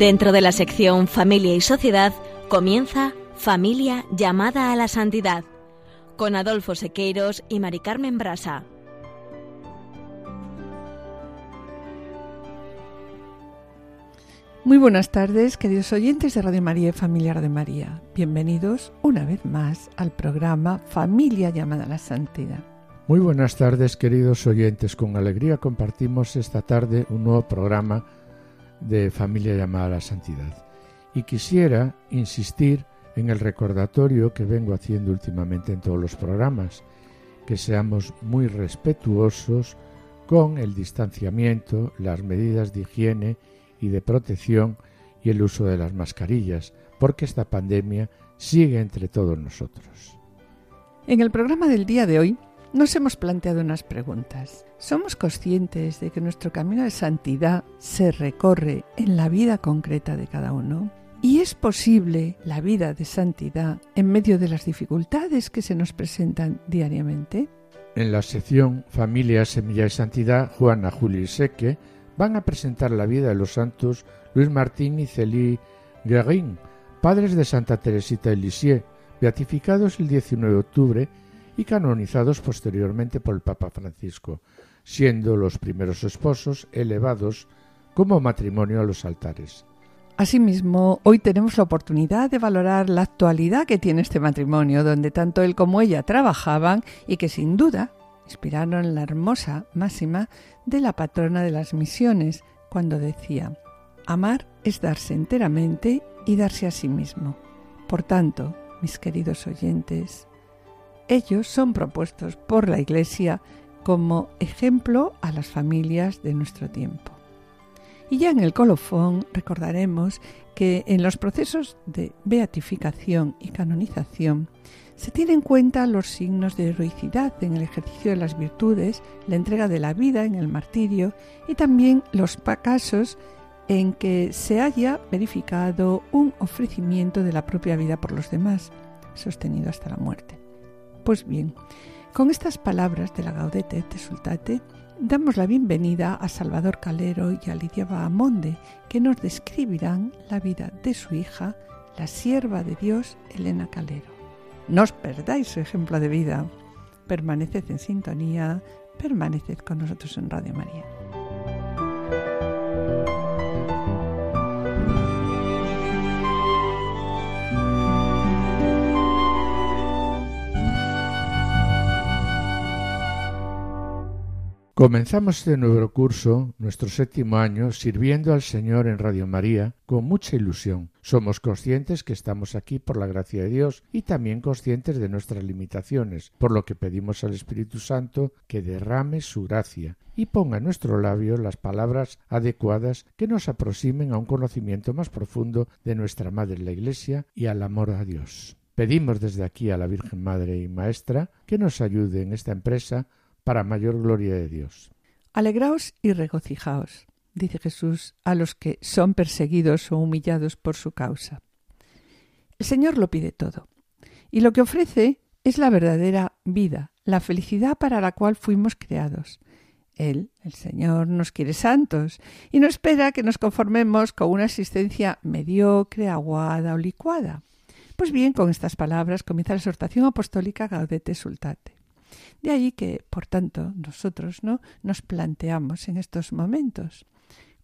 Dentro de la sección Familia y Sociedad comienza Familia llamada a la santidad con Adolfo Sequeiros y Mari Carmen Brasa. Muy buenas tardes, queridos oyentes de Radio María y Familiar de María. Bienvenidos una vez más al programa Familia llamada a la Santidad. Muy buenas tardes, queridos oyentes. Con alegría compartimos esta tarde un nuevo programa de Familia llamada a la Santidad. Y quisiera insistir en el recordatorio que vengo haciendo últimamente en todos los programas, que seamos muy respetuosos con el distanciamiento, las medidas de higiene y de protección y el uso de las mascarillas, porque esta pandemia sigue entre todos nosotros. En el programa del día de hoy nos hemos planteado unas preguntas. ¿Somos conscientes de que nuestro camino de santidad se recorre en la vida concreta de cada uno? ¿Y es posible la vida de santidad en medio de las dificultades que se nos presentan diariamente? En la sección Familia, Semilla y Santidad, Juana, Julio y Seque van a presentar la vida de los santos Luis Martín y Célie Guérin, padres de Santa Teresita de Lisieux, beatificados el 19 de octubre y canonizados posteriormente por el Papa Francisco, siendo los primeros esposos elevados como matrimonio a los altares. Asimismo, hoy tenemos la oportunidad de valorar la actualidad que tiene este matrimonio, donde tanto él como ella trabajaban y que sin duda inspiraron la hermosa máxima de la patrona de las misiones, cuando decía, amar es darse enteramente y darse a sí mismo. Por tanto, mis queridos oyentes, ellos son propuestos por la Iglesia como ejemplo a las familias de nuestro tiempo. Y ya en el colofón recordaremos que en los procesos de beatificación y canonización se tienen en cuenta los signos de heroicidad en el ejercicio de las virtudes, la entrega de la vida en el martirio y también los casos en que se haya verificado un ofrecimiento de la propia vida por los demás, sostenido hasta la muerte. Pues bien, con estas palabras de la Gaudete et Sultate, damos la bienvenida a Salvador Calero y a Lidia Bahamonde, que nos describirán la vida de su hija, la sierva de Dios, Elena Calero. No os perdáis su ejemplo de vida. Permaneced en sintonía, permaneced con nosotros en Radio María. Comenzamos este nuevo curso, nuestro séptimo año, sirviendo al Señor en Radio María con mucha ilusión. Somos conscientes que estamos aquí por la gracia de Dios y también conscientes de nuestras limitaciones, por lo que pedimos al Espíritu Santo que derrame su gracia y ponga en nuestro labio las palabras adecuadas que nos aproximen a un conocimiento más profundo de nuestra Madre la Iglesia y al amor a Dios. Pedimos desde aquí a la Virgen Madre y Maestra que nos ayude en esta empresa para mayor gloria de Dios. Alegraos y regocijaos, dice Jesús a los que son perseguidos o humillados por su causa. El Señor lo pide todo, y lo que ofrece es la verdadera vida, la felicidad para la cual fuimos creados. Él, el Señor, nos quiere santos y no espera que nos conformemos con una existencia mediocre, aguada o licuada. Pues bien, con estas palabras comienza la exhortación apostólica Gaudete Sultate. De ahí que, por tanto, nosotros ¿no? nos planteamos en estos momentos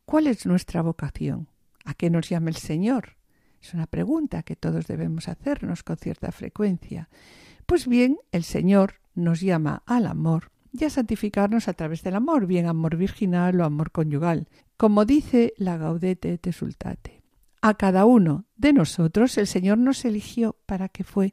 ¿cuál es nuestra vocación? ¿A qué nos llama el Señor? Es una pregunta que todos debemos hacernos con cierta frecuencia. Pues bien, el Señor nos llama al amor y a santificarnos a través del amor, bien amor virginal o amor conyugal, como dice la Gaudete te Sultate. A cada uno de nosotros el Señor nos eligió para que fue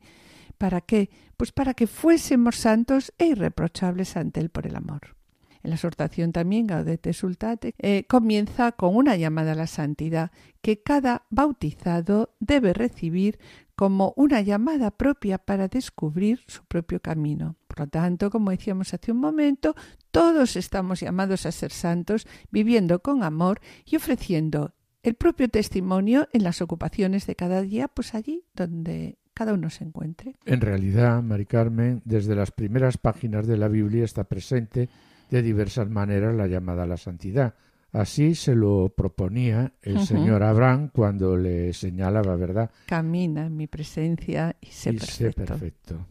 ¿Para qué? Pues para que fuésemos santos e irreprochables ante Él por el amor. En la exhortación también Gaudete Sultate eh, comienza con una llamada a la santidad que cada bautizado debe recibir como una llamada propia para descubrir su propio camino. Por lo tanto, como decíamos hace un momento, todos estamos llamados a ser santos, viviendo con amor y ofreciendo el propio testimonio en las ocupaciones de cada día, pues allí donde cada uno se encuentre. En realidad, Mari Carmen, desde las primeras páginas de la Biblia está presente de diversas maneras la llamada a la santidad. Así se lo proponía el Señor Abraham cuando le señalaba, ¿verdad? Camina en mi presencia y sé y sé perfecto. perfecto.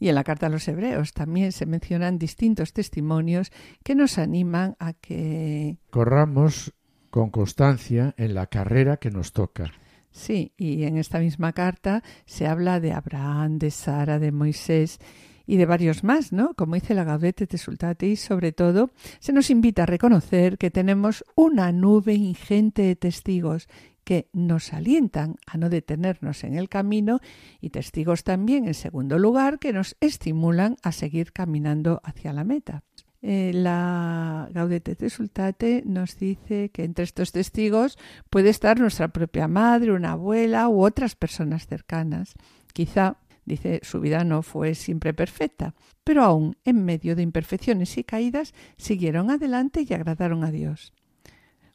Y en la carta a los hebreos también se mencionan distintos testimonios que nos animan a que Corramos con constancia en la carrera que nos toca. Sí, y en esta misma carta se habla de Abraham, de Sara, de Moisés y de varios más, ¿no? Como dice la Gaudete Tesultate y sobre todo se nos invita a reconocer que tenemos una nube ingente de testigos que nos alientan a no detenernos en el camino y testigos también, en segundo lugar, que nos estimulan a seguir caminando hacia la meta. Eh, la Gaudete Tesultate nos dice que entre estos testigos puede estar nuestra propia madre, una abuela u otras personas cercanas. Quizá, dice, su vida no fue siempre perfecta, pero aún en medio de imperfecciones y caídas siguieron adelante y agradaron a Dios.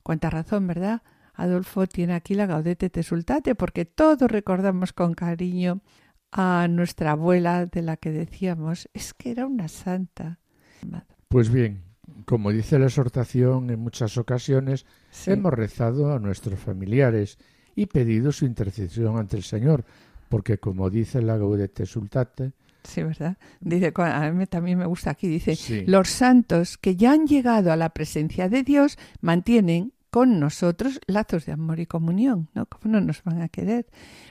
Cuánta razón, ¿verdad? Adolfo tiene aquí la Gaudete Tesultate porque todos recordamos con cariño a nuestra abuela de la que decíamos es que era una santa. Pues bien, como dice la exhortación en muchas ocasiones, Sí. hemos rezado a nuestros familiares y pedido su intercesión ante el Señor, porque como dice la Gaudete Sultate, Sí, ¿verdad? Dice, a mí también me gusta aquí, dice, Sí. los santos que ya han llegado a la presencia de Dios mantienen con nosotros lazos de amor y comunión, ¿no? ¿Cómo no nos van a querer?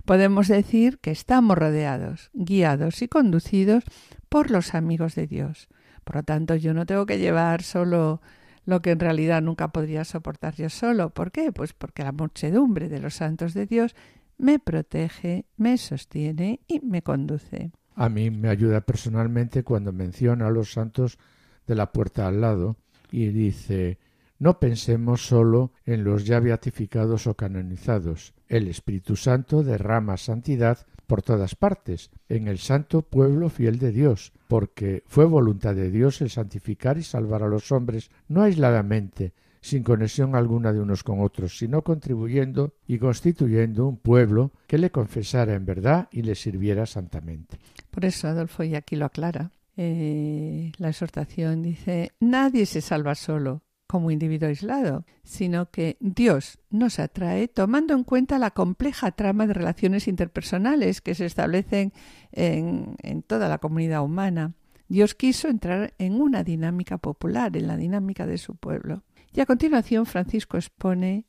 Podemos decir que estamos rodeados, guiados y conducidos por los amigos de Dios. Por lo tanto, yo no tengo que llevar solo lo que en realidad nunca podría soportar yo solo. ¿Por qué? Pues porque la muchedumbre de los santos de Dios me protege, me sostiene y me conduce. a mí me ayuda personalmente cuando menciona a los santos de la puerta al lado y dice no pensemos solo en los ya beatificados o canonizados. El Espíritu Santo derrama santidad por todas partes, en el santo pueblo fiel de Dios, porque fue voluntad de Dios el santificar y salvar a los hombres, no aisladamente, sin conexión alguna de unos con otros, sino contribuyendo y constituyendo un pueblo que le confesara en verdad y le sirviera santamente. Por eso Adolfo y aquí lo aclara. Eh, la exhortación dice, nadie se salva solo como individuo aislado, sino que Dios nos atrae tomando en cuenta la compleja trama de relaciones interpersonales que se establecen en, toda la comunidad humana. Dios quiso entrar en una dinámica popular, en la dinámica de su pueblo. Y a continuación Francisco expone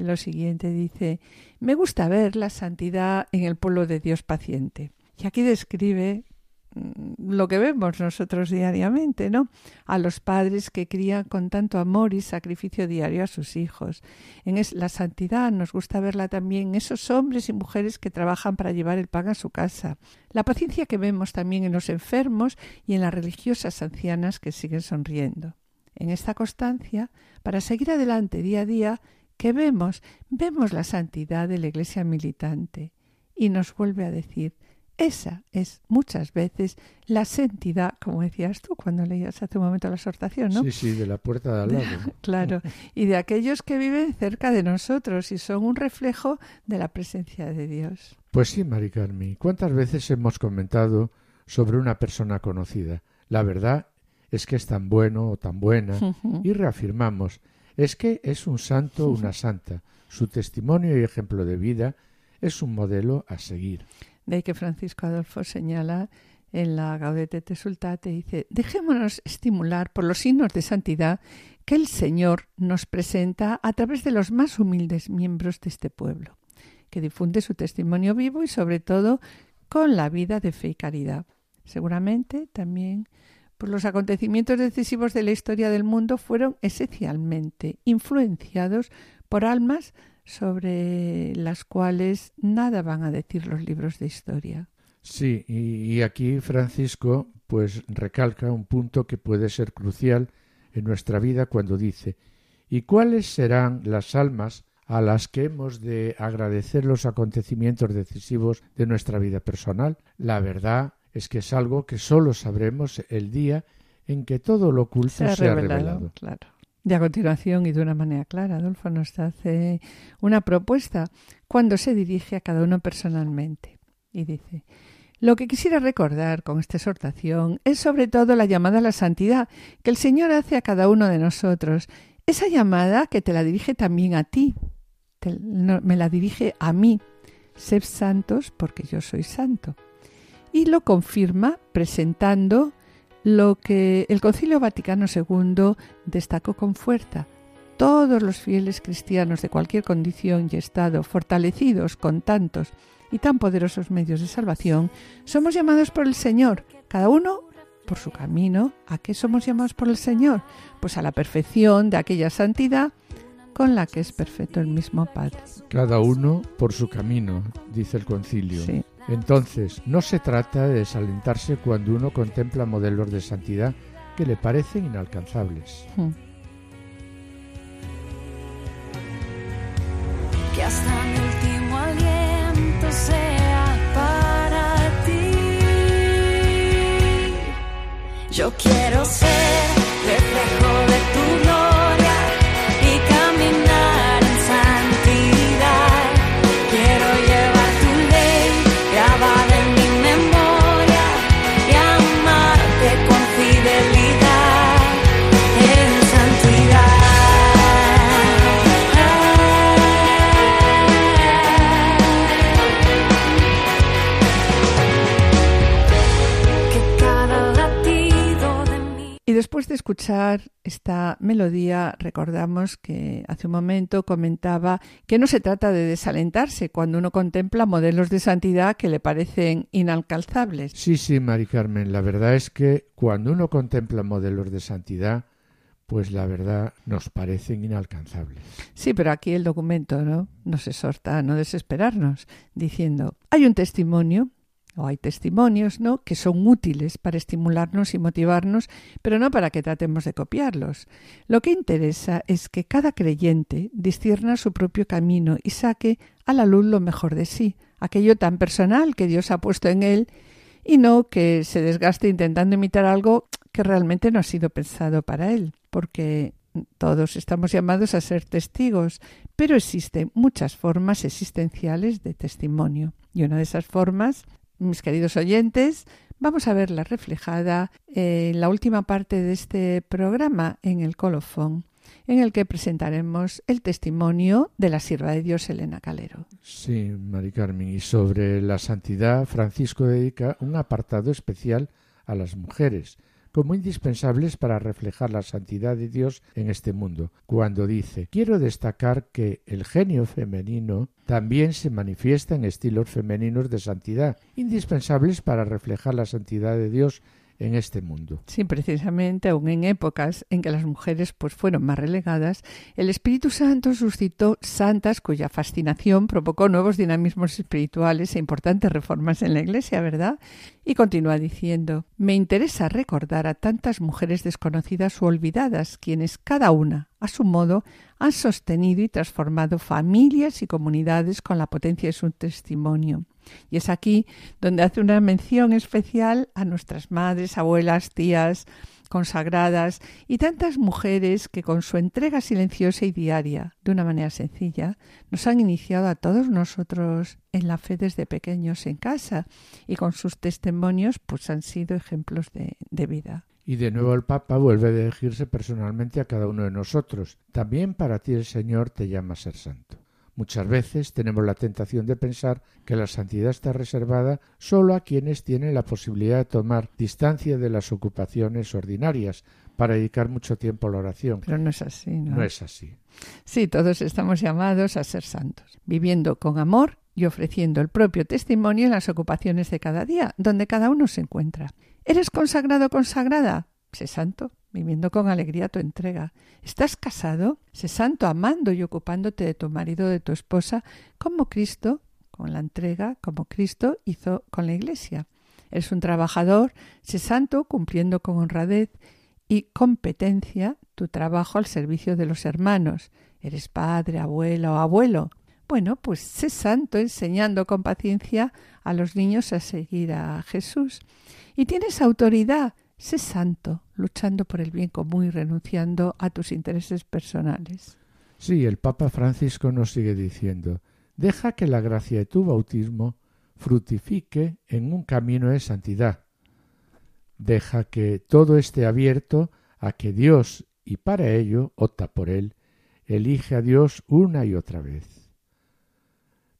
lo siguiente, dice, me gusta ver la santidad en el pueblo de Dios paciente. Y aquí describe lo que vemos nosotros diariamente, ¿no? A los padres que crían con tanto amor y sacrificio diario a sus hijos. En es- la santidad nos gusta verla también en esos hombres y mujeres que trabajan para llevar el pan a su casa. La paciencia que vemos también en los enfermos y en las religiosas ancianas que siguen sonriendo. En esta constancia, para seguir adelante día a día, que vemos, vemos la santidad de la Iglesia militante y nos vuelve a decir, esa es muchas veces la santidad, como decías tú cuando leías hace un momento la exhortación, ¿no? Sí, sí, de la puerta de al lado. Claro, y de aquellos que viven cerca de nosotros y son un reflejo de la presencia de Dios. Pues sí, Mari Carmen, ¿cuántas veces hemos comentado sobre una persona conocida? La verdad es que es tan bueno o tan buena y reafirmamos, es que es un santo o una santa. Su testimonio y ejemplo de vida es un modelo a seguir. De que Francisco Adolfo señala en la Gaudete Tesultate, dice, dejémonos estimular por los signos de santidad que el Señor nos presenta a través de los más humildes miembros de este pueblo, que difunde su testimonio vivo y sobre todo con la vida de fe y caridad. Seguramente también por los acontecimientos decisivos de la historia del mundo fueron esencialmente influenciados por almas sobre las cuales nada van a decir los libros de historia. Sí, y, aquí Francisco pues recalca un punto que puede ser crucial en nuestra vida cuando dice ¿Y cuáles serán las almas a las que hemos de agradecer los acontecimientos decisivos de nuestra vida personal? La verdad es que es algo que solo sabremos el día en que todo lo oculto Se ha sea revelado, revelado. claro. Y a continuación, y de una manera clara, Adolfo nos hace una propuesta cuando se dirige a cada uno personalmente. Y dice, lo que quisiera recordar con esta exhortación es sobre todo la llamada a la santidad que el Señor hace a cada uno de nosotros esa llamada que te la dirige también a ti, me la dirige a mí, sed santos porque yo soy santo. Y lo confirma presentando lo que el Concilio Vaticano II destacó con fuerza. Todos los fieles cristianos de cualquier condición y estado, fortalecidos con tantos y tan poderosos medios de salvación, somos llamados por el Señor, cada uno por su camino. ¿A qué somos llamados por el Señor? Pues a la perfección de aquella santidad con la que es perfecto el mismo Padre. Cada uno por su camino, dice el concilio. Entonces, no se trata de desalentarse cuando uno contempla modelos de santidad que le parecen inalcanzables. Hmm. Que hasta mi último aliento sea para ti. Yo quiero ser reflejo después de escuchar esta melodía, recordamos que hace un momento comentaba que no se trata de desalentarse cuando uno contempla modelos de santidad que le parecen inalcanzables. Sí, sí, Mari Carmen, la verdad es que cuando uno contempla modelos de santidad, pues la verdad nos parecen inalcanzables. Sí, pero aquí el documento ¿no? nos exhorta a no desesperarnos, diciendo, hay un testimonio o hay testimonios, ¿no? que son útiles para estimularnos y motivarnos, pero no para que tratemos de copiarlos. Lo que interesa es que cada creyente discierna su propio camino y saque a la luz lo mejor de sí, aquello tan personal que Dios ha puesto en él, y no que se desgaste intentando imitar algo que realmente no ha sido pensado para él, porque todos estamos llamados a ser testigos, pero existen muchas formas existenciales de testimonio. Y una de esas formas mis queridos oyentes, vamos a verla reflejada en la última parte de este programa en el colofón, en el que presentaremos el testimonio de la sierva de Dios Elena Calero. Sí, Mari Carmen, y sobre la santidad, Francisco dedica un apartado especial a las mujeres, como indispensables para reflejar la santidad de Dios en este mundo, cuando dice Quiero destacar que el genio femenino también se manifiesta en estilos femeninos de santidad, indispensables para reflejar la santidad de Dios en este mundo. Sí, precisamente, aún en épocas en que las mujeres pues fueron más relegadas, el Espíritu Santo suscitó santas cuya fascinación provocó nuevos dinamismos espirituales e importantes reformas en la Iglesia, ¿verdad? Y continúa diciendo, me interesa recordar a tantas mujeres desconocidas o olvidadas, quienes cada una, a su modo, han sostenido y transformado familias y comunidades con la potencia de su testimonio. Y es aquí donde hace una mención especial a nuestras madres, abuelas, tías, consagradas y tantas mujeres que con su entrega silenciosa y diaria, de una manera sencilla, nos han iniciado a todos nosotros en la fe desde pequeños en casa y con sus testimonios pues han sido ejemplos de, vida. Y de nuevo el Papa vuelve a dirigirse personalmente a cada uno de nosotros. También para ti el Señor te llama a ser santo. Muchas veces tenemos la tentación de pensar que la santidad está reservada solo a quienes tienen la posibilidad de tomar distancia de las ocupaciones ordinarias para dedicar mucho tiempo a la oración. Pero no es así, ¿no? No es así. Sí, todos estamos llamados a ser santos, viviendo con amor y ofreciendo el propio testimonio en las ocupaciones de cada día, donde cada uno se encuentra. ¿Eres consagrado consagrada? Sé santo viviendo con alegría tu entrega. ¿Estás casado? Sé santo, amando y ocupándote de tu marido de tu esposa, como Cristo, con la entrega, como Cristo hizo con la Iglesia. Eres un trabajador, sé santo, cumpliendo con honradez y competencia tu trabajo al servicio de los hermanos. Eres padre, abuela o abuelo. Bueno, pues sé santo enseñando con paciencia a los niños a seguir a Jesús. Y tienes autoridad, Sé santo, luchando por el bien común y renunciando a tus intereses personales. Sí, el Papa Francisco nos sigue diciendo, deja que la gracia de tu bautismo frutifique en un camino de santidad. Deja que todo esté abierto a que Dios y para ello opta por él, elige a Dios una y otra vez.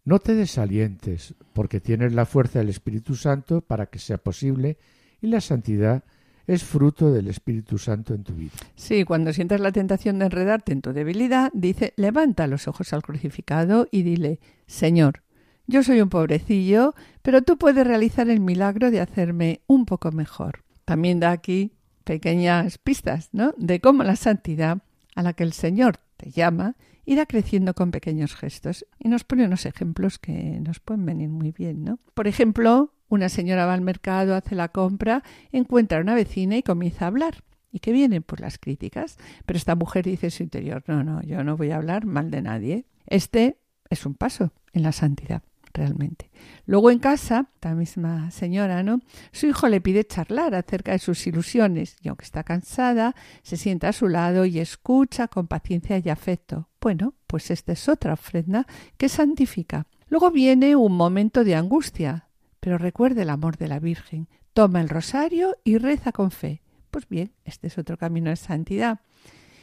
No te desalientes, porque tienes la fuerza del Espíritu Santo para que sea posible y la santidad es fruto del Espíritu Santo en tu vida. Sí, cuando sientas la tentación de enredarte en tu debilidad, dice, levanta los ojos al crucificado y dile, Señor, yo soy un pobrecillo, pero tú puedes realizar el milagro de hacerme un poco mejor. También da aquí pequeñas pistas, ¿no? De cómo la santidad a la que el Señor te llama irá creciendo con pequeños gestos. Y nos pone unos ejemplos que nos pueden venir muy bien, ¿no? Por ejemplo, una señora va al mercado, hace la compra, encuentra a una vecina y comienza a hablar. ¿Y qué vienen? Pues las críticas. Pero esta mujer dice en su interior, no, no, yo no voy a hablar mal de nadie. Este es un paso en la santidad realmente. Luego en casa, la misma señora, ¿no? Su hijo le pide charlar acerca de sus ilusiones y aunque está cansada, se sienta a su lado y escucha con paciencia y afecto. Bueno, pues esta es otra ofrenda que santifica. Luego viene un momento de angustia, pero recuerde el amor de la Virgen. Toma el rosario y reza con fe. Pues bien, este es otro camino de santidad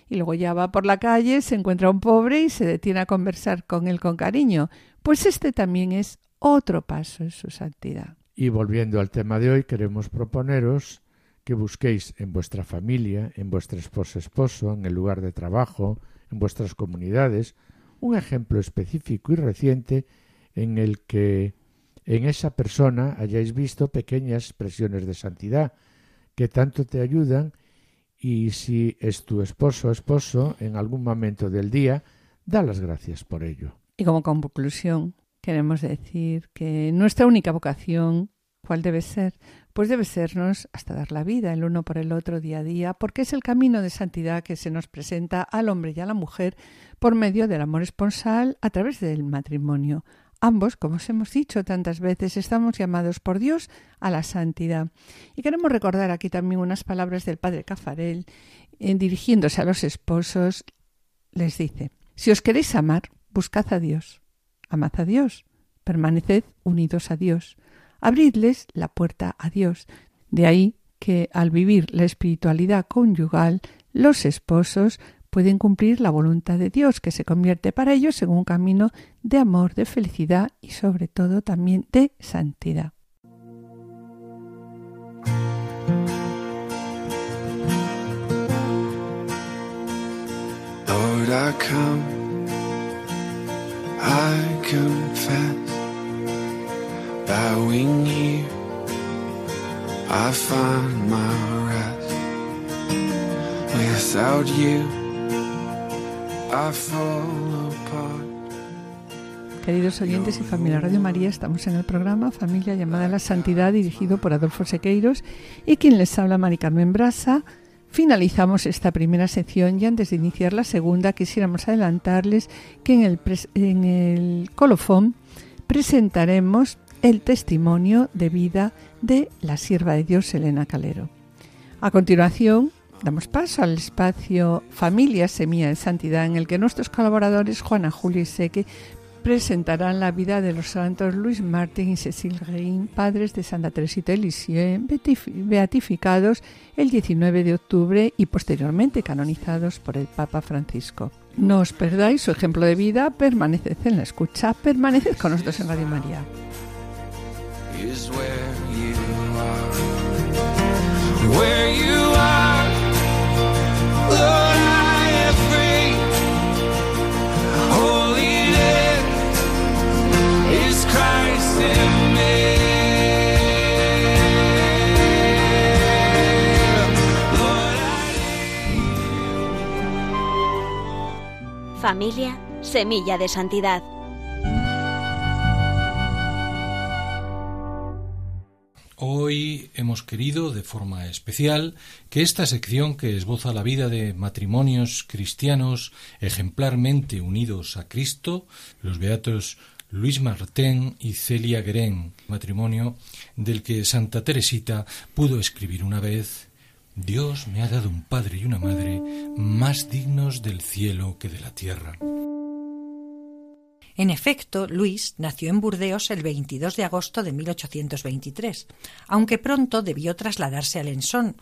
y luego ya va por la calle, se encuentra un pobre y se detiene a conversar con él con cariño. Pues este también es otro paso en su santidad. Y volviendo al tema de hoy, queremos proponeros que busquéis en vuestra familia, en vuestra esposa esposo, en el lugar de trabajo, en vuestras comunidades, un ejemplo específico y reciente en el que en esa persona hayáis visto pequeñas expresiones de santidad que tanto te ayudan y si es tu esposo o esposo en algún momento del día, da las gracias por ello. Y como conclusión, queremos decir que nuestra única vocación, ¿cuál debe ser? Pues debe sernos hasta dar la vida el uno por el otro día a día, porque es el camino de santidad que se nos presenta al hombre y a la mujer por medio del amor esponsal a través del matrimonio. Ambos, como os hemos dicho tantas veces, estamos llamados por Dios a la santidad. Y queremos recordar aquí también unas palabras del padre Cafarel, en dirigiéndose a los esposos, les dice, si os queréis amar, buscad a Dios, amad a Dios, permaneced unidos a Dios, abridles la puerta a Dios. De ahí que al vivir la espiritualidad conyugal, los esposos pueden cumplir la voluntad de Dios, que se convierte para ellos en un camino de amor, de felicidad y sobre todo también de santidad. Queridos oyentes y familia Radio María, estamos en el programa Familia llamada a la Santidad, dirigido por Adolfo Sequeiros y quien les habla, Mari Carmen Brasa. Finalizamos esta primera sección y antes de iniciar la segunda quisiéramos adelantarles que en el, en el colofón presentaremos el testimonio de vida de la sierva de Dios Elena Calero. A continuación, damos paso al espacio Familia Semilla de Santidad en el que nuestros colaboradores Juana, Julio y Seque presentarán la vida de los santos Luis Martín y Cecil Rein, padres de Santa Teresita de Lisieux, beatif- beatificados el 19 de octubre y posteriormente canonizados por el Papa Francisco. No os perdáis su ejemplo de vida, permaneced en la escucha, permaneced con nosotros en Radio María. Familia, semilla de santidad. Hoy hemos querido, de forma especial, que esta sección que esboza la vida de matrimonios cristianos ejemplarmente unidos a Cristo, los beatos Luis Martín y Celia Guerén, matrimonio del que Santa Teresita pudo escribir una vez Dios me ha dado un padre y una madre más dignos del cielo que de la tierra. En efecto, Luis nació en Burdeos el 22 de agosto de 1823, aunque pronto debió trasladarse a Lensón,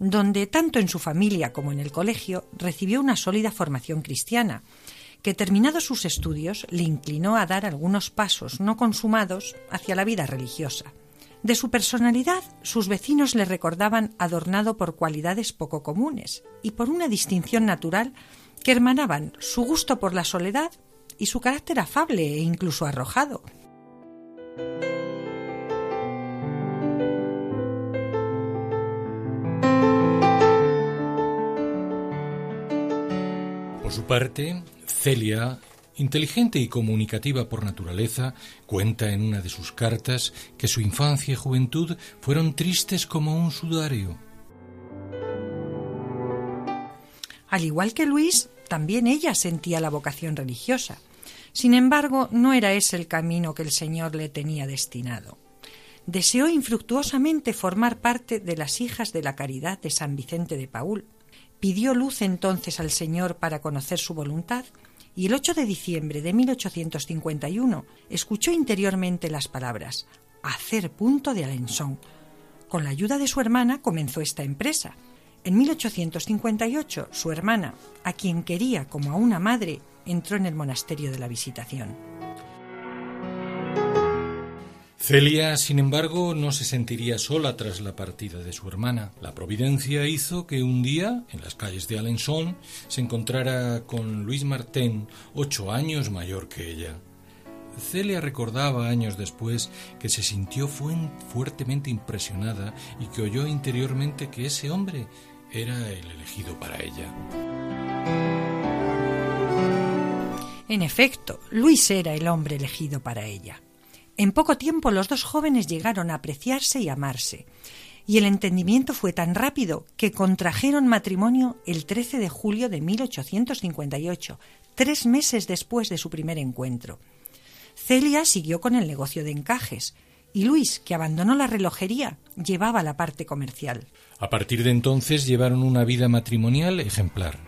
donde tanto en su familia como en el colegio recibió una sólida formación cristiana, que terminados sus estudios le inclinó a dar algunos pasos no consumados hacia la vida religiosa. De su personalidad, sus vecinos le recordaban adornado por cualidades poco comunes y por una distinción natural que hermanaban su gusto por la soledad y su carácter afable e incluso arrojado. Por su parte, Celia, inteligente y comunicativa por naturaleza, cuenta en una de sus cartas que su infancia y juventud fueron tristes como un sudario. Al igual que Luis, también ella sentía la vocación religiosa. Sin embargo, no era ese el camino que el Señor le tenía destinado. Deseó infructuosamente formar parte de las hijas de la caridad de San Vicente de Paul. Pidió luz entonces al Señor para conocer su voluntad y el 8 de diciembre de 1851 escuchó interiormente las palabras hacer punto de Alençon. Con la ayuda de su hermana comenzó esta empresa. En 1858 su hermana, a quien quería como a una madre, entró en el monasterio de la Visitación. Celia, sin embargo, no se sentiría sola tras la partida de su hermana. La providencia hizo que un día, en las calles de Alençon, se encontrara con Luis Martin, ocho años mayor que ella. Celia recordaba años después que se sintió fuertemente impresionada y que oyó interiormente que ese hombre era el elegido para ella. En efecto, Luis era el hombre elegido para ella. En poco tiempo los dos jóvenes llegaron a apreciarse y amarse, y el entendimiento fue tan rápido que contrajeron matrimonio el 13 de julio de 1858, tres meses después de su primer encuentro. Celia siguió con el negocio de encajes, y Luis, que abandonó la relojería, llevaba la parte comercial. A partir de entonces llevaron una vida matrimonial ejemplar.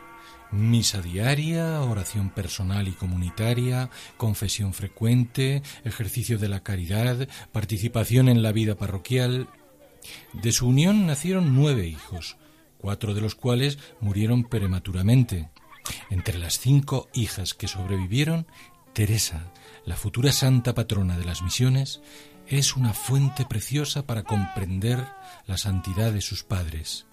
Misa diaria, oración personal y comunitaria, confesión frecuente, ejercicio de la caridad, participación en la vida parroquial. De su unión nacieron nueve hijos, cuatro de los cuales murieron prematuramente. Entre las cinco hijas que sobrevivieron, Teresa, la futura santa patrona de las misiones, es una fuente preciosa para comprender la santidad de sus padres.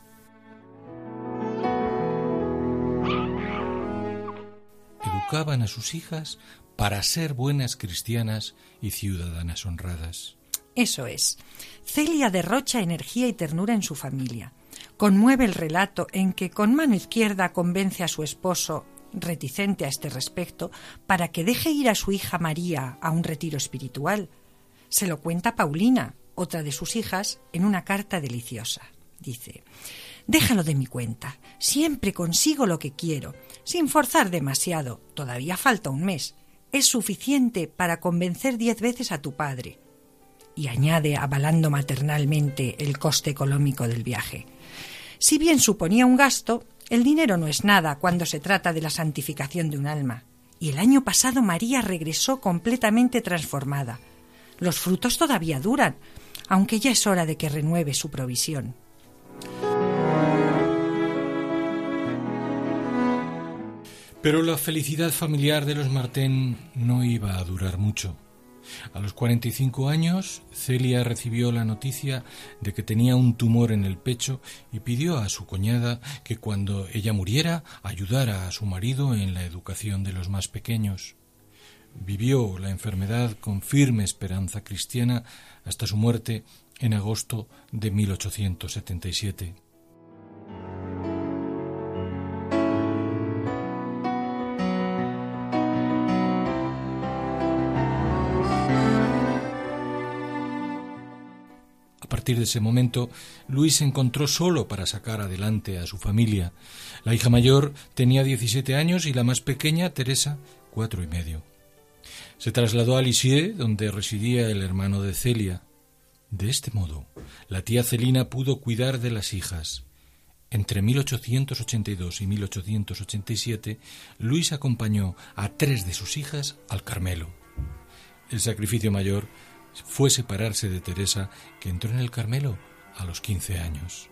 Educaban a sus hijas para ser buenas cristianas y ciudadanas honradas. Eso es. Celia derrocha energía y ternura en su familia. Conmueve el relato en que con mano izquierda convence a su esposo, reticente a este respecto, para que deje ir a su hija María a un retiro espiritual. Se lo cuenta Paulina, otra de sus hijas, en una carta deliciosa. Dice Déjalo de mi cuenta. Siempre consigo lo que quiero, sin forzar demasiado. Todavía falta un mes. Es suficiente para convencer diez veces a tu padre. Y añade, avalando maternalmente el coste económico del viaje. Si bien suponía un gasto, el dinero no es nada cuando se trata de la santificación de un alma. Y el año pasado María regresó completamente transformada. Los frutos todavía duran, aunque ya es hora de que renueve su provisión. Pero la felicidad familiar de los Martén no iba a durar mucho. A los 45 años, Celia recibió la noticia de que tenía un tumor en el pecho y pidió a su cuñada que cuando ella muriera ayudara a su marido en la educación de los más pequeños. Vivió la enfermedad con firme esperanza cristiana hasta su muerte en agosto de 1877. A partir de ese momento, Luis se encontró solo para sacar adelante a su familia. La hija mayor tenía 17 años y la más pequeña, Teresa, cuatro y medio. Se trasladó a Lisieux, donde residía el hermano de Celia. De este modo, la tía Celina pudo cuidar de las hijas. Entre 1882 y 1887, Luis acompañó a tres de sus hijas al Carmelo. El sacrificio mayor fue separarse de Teresa, que entró en el Carmelo a los 15 años.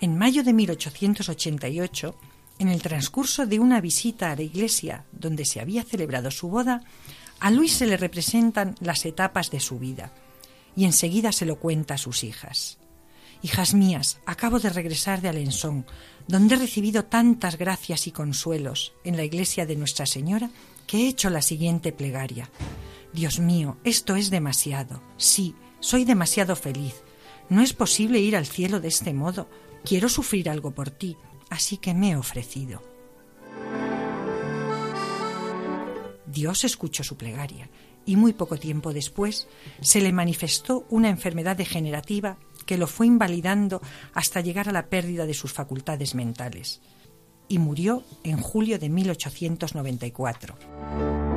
En mayo de 1888, en el transcurso de una visita a la iglesia donde se había celebrado su boda, a Luis se le representan las etapas de su vida y enseguida se lo cuenta a sus hijas. Hijas mías, acabo de regresar de Alençon, donde he recibido tantas gracias y consuelos en la iglesia de Nuestra Señora que he hecho la siguiente plegaria. Dios mío, esto es demasiado. Sí, soy demasiado feliz. No es posible ir al cielo de este modo. Quiero sufrir algo por ti, así que me he ofrecido. Dios escuchó su plegaria y muy poco tiempo después se le manifestó una enfermedad degenerativa que lo fue invalidando hasta llegar a la pérdida de sus facultades mentales. Y murió en julio de 1894.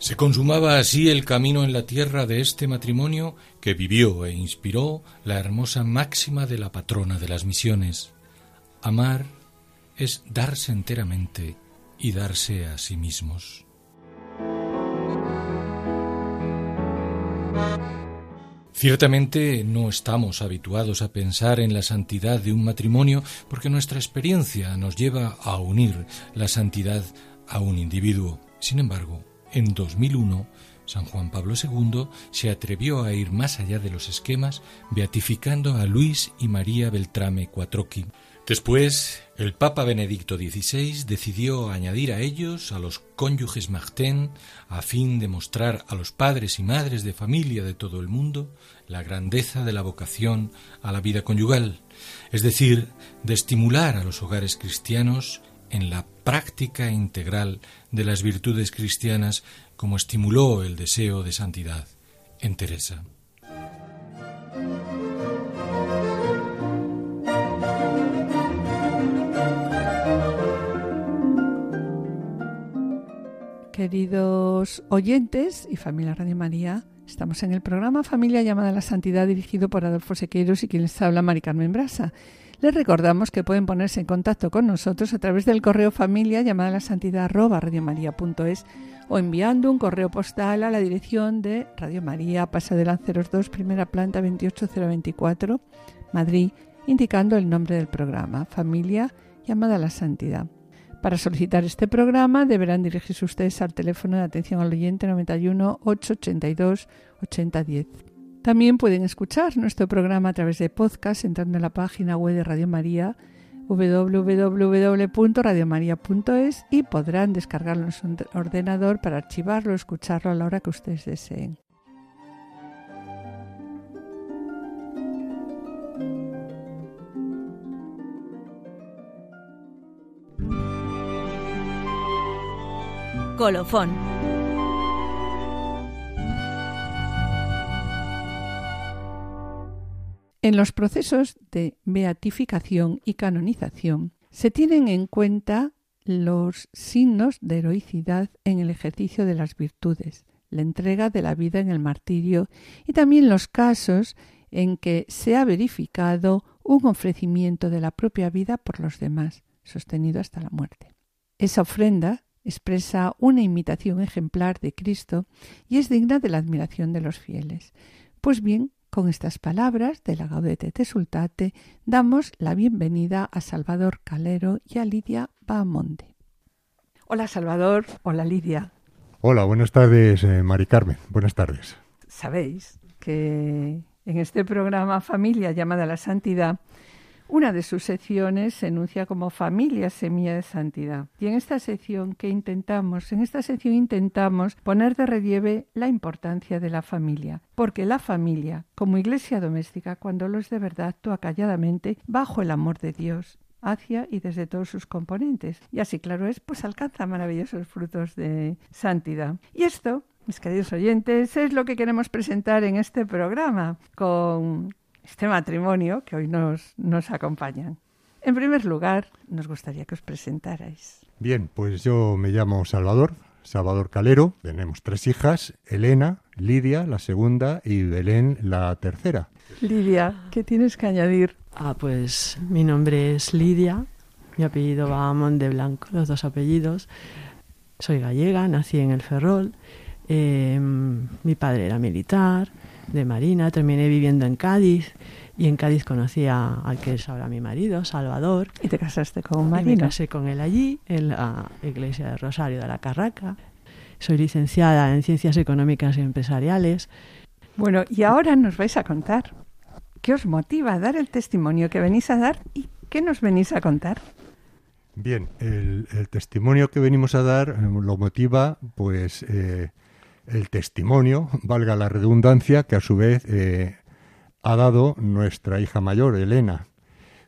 Se consumaba así el camino en la tierra de este matrimonio que vivió e inspiró la hermosa máxima de la patrona de las misiones. Amar es darse enteramente y darse a sí mismos. Ciertamente no estamos habituados a pensar en la santidad de un matrimonio porque nuestra experiencia nos lleva a unir la santidad a un individuo. Sin embargo, en 2001, San Juan Pablo II se atrevió a ir más allá de los esquemas, beatificando a Luis y María Beltrame Quattrocchi. Después, el Papa Benedicto XVI decidió añadir a ellos a los cónyuges Martin a fin de mostrar a los padres y madres de familia de todo el mundo la grandeza de la vocación a la vida conyugal, es decir, de estimular a los hogares cristianos en la práctica integral de las virtudes cristianas como estimuló el deseo de santidad en Teresa. Queridos oyentes y familia Radio María, estamos en el programa Familia llamada a la Santidad dirigido por Adolfo Sequeiros y quien les habla Mari Carmen Brasa. Les recordamos que pueden ponerse en contacto con nosotros a través del correo familia llamada la santidad arroba radiomaria.es o enviando un correo postal a la dirección de Radio María, Pasa de Lanceros 2, primera planta 28024, Madrid, indicando el nombre del programa, Familia llamada la Santidad. Para solicitar este programa deberán dirigirse ustedes al teléfono de atención al oyente 91 882 8010. También pueden escuchar nuestro programa a través de podcast entrando en la página web de Radio María www.radiomaria.es y podrán descargarlo en su ordenador para archivarlo o escucharlo a la hora que ustedes deseen. Colofón. En los procesos de beatificación y canonización se tienen en cuenta los signos de heroicidad en el ejercicio de las virtudes, la entrega de la vida en el martirio y también los casos en que se ha verificado un ofrecimiento de la propia vida por los demás, sostenido hasta la muerte. Esa ofrenda expresa una imitación ejemplar de Cristo y es digna de la admiración de los fieles. Pues bien, con estas palabras de la Gaudete te Sultate damos la bienvenida a Salvador Calero y a Lidia Bahamonde. Hola Salvador, hola Lidia. Hola, buenas tardes, eh, Mari Carmen. Buenas tardes. Sabéis que en este programa Familia llamada a la Santidad una de sus secciones se enuncia como Familia Semilla de Santidad. Y en esta sección que intentamos, en esta sección intentamos poner de relieve la importancia de la familia, porque la familia, como iglesia doméstica, cuando lo es de verdad, actúa calladamente bajo el amor de Dios hacia y desde todos sus componentes. Y así, claro es, pues alcanza maravillosos frutos de santidad. Y esto, mis queridos oyentes, es lo que queremos presentar en este programa, con este matrimonio que hoy nos, nos acompañan. En primer lugar, nos gustaría que os presentarais. Bien, pues yo me llamo Salvador, Salvador Calero. Tenemos tres hijas, Elena, Lidia, la segunda, y Belén, la tercera. Lidia, ¿qué tienes que añadir? Ah, pues mi nombre es Lidia, mi apellido va a Monte Blanco, los dos apellidos. Soy gallega, nací en el Ferrol. Eh, mi padre era militar, de Marina, terminé viviendo en Cádiz y en Cádiz conocí a- al que es ahora mi marido, Salvador. Y te casaste con Y me Marina. casé con él allí, en la iglesia de Rosario de la Carraca. Soy licenciada en Ciencias Económicas y Empresariales. Bueno, y ahora nos vais a contar qué os motiva a dar el testimonio que venís a dar y qué nos venís a contar. Bien, el, el testimonio que venimos a dar eh, lo motiva, pues, eh, el testimonio, valga la redundancia, que a su vez eh, ha dado nuestra hija mayor, Elena,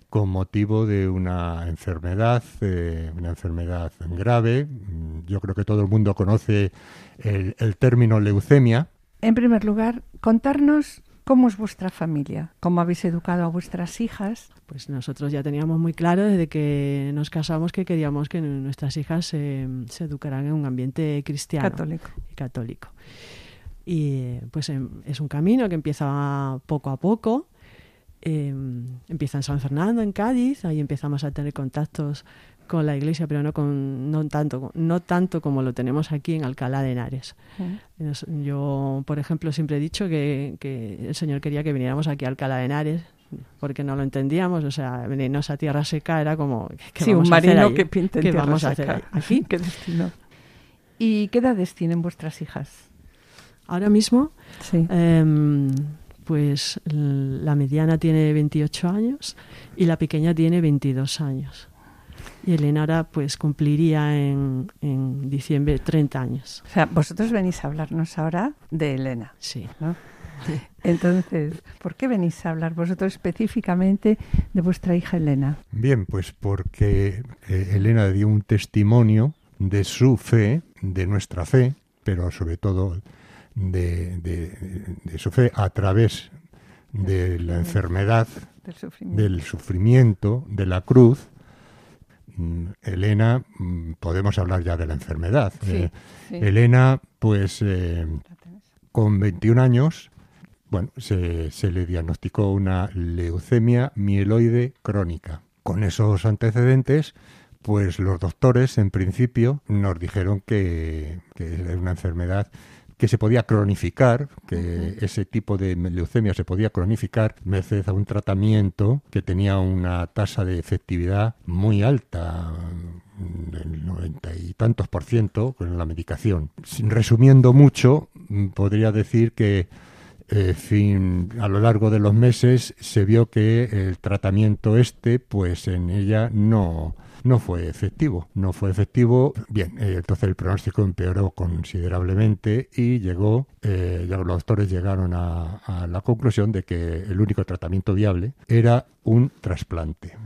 con motivo de una enfermedad, eh, una enfermedad grave. Yo creo que todo el mundo conoce el, el término leucemia. En primer lugar, contarnos cómo es vuestra familia, cómo habéis educado a vuestras hijas. Pues nosotros ya teníamos muy claro desde que nos casamos que queríamos que nuestras hijas se, se educaran en un ambiente cristiano Católico. y católico. Y eh, pues em, es un camino que empieza poco a poco. Eh, empieza en San Fernando, en Cádiz, ahí empezamos a tener contactos con la iglesia, pero no, con, no, tanto, no tanto como lo tenemos aquí en Alcalá de Henares. Yo, por ejemplo, siempre he dicho que, que el Señor quería que viniéramos aquí a Alcalá de Henares porque no lo entendíamos, o sea, venirnos a tierra seca era como... ¿qué Sí, un vamos a hacer marino ahí? que pinta en ¿Qué tierra vamos a hacer aquí? ¿Qué destino? ¿Y qué edades tienen vuestras hijas? Ahora mismo, Sí. em, pues la mediana tiene 28 años y la pequeña tiene 22 años. Y Elena ahora pues cumpliría en, en diciembre 30 años. O sea, vosotros venís a hablarnos ahora de Elena. Sí. ¿no? Entonces, ¿por qué venís a hablar vosotros específicamente de vuestra hija Elena? Bien, pues porque eh, Elena dio un testimonio de su fe, de nuestra fe, pero sobre todo de, de- de su fe a través de la enfermedad, Del sufrimiento. del sufrimiento, de la cruz. Mm, Elena, mm, podemos hablar ya de la enfermedad. Sí, Eh, sí. Elena, pues eh, con 21 años, bueno, se, se le diagnosticó una leucemia mieloide crónica. Con esos antecedentes, pues los doctores en principio nos dijeron que, que era una enfermedad que se podía cronificar, que ese tipo de leucemia se podía cronificar merced a un tratamiento que tenía una tasa de efectividad muy alta, mm, del noventa y tantos por ciento con la medicación. Resumiendo mucho, mm, podría decir que eh, fin, a lo largo de los meses se vio que el tratamiento este, pues en ella no, no fue efectivo. No fue efectivo. Bien, eh, entonces el pronóstico empeoró considerablemente y llegó, eh, los doctores llegaron a, a la conclusión de que el único tratamiento viable era un trasplante,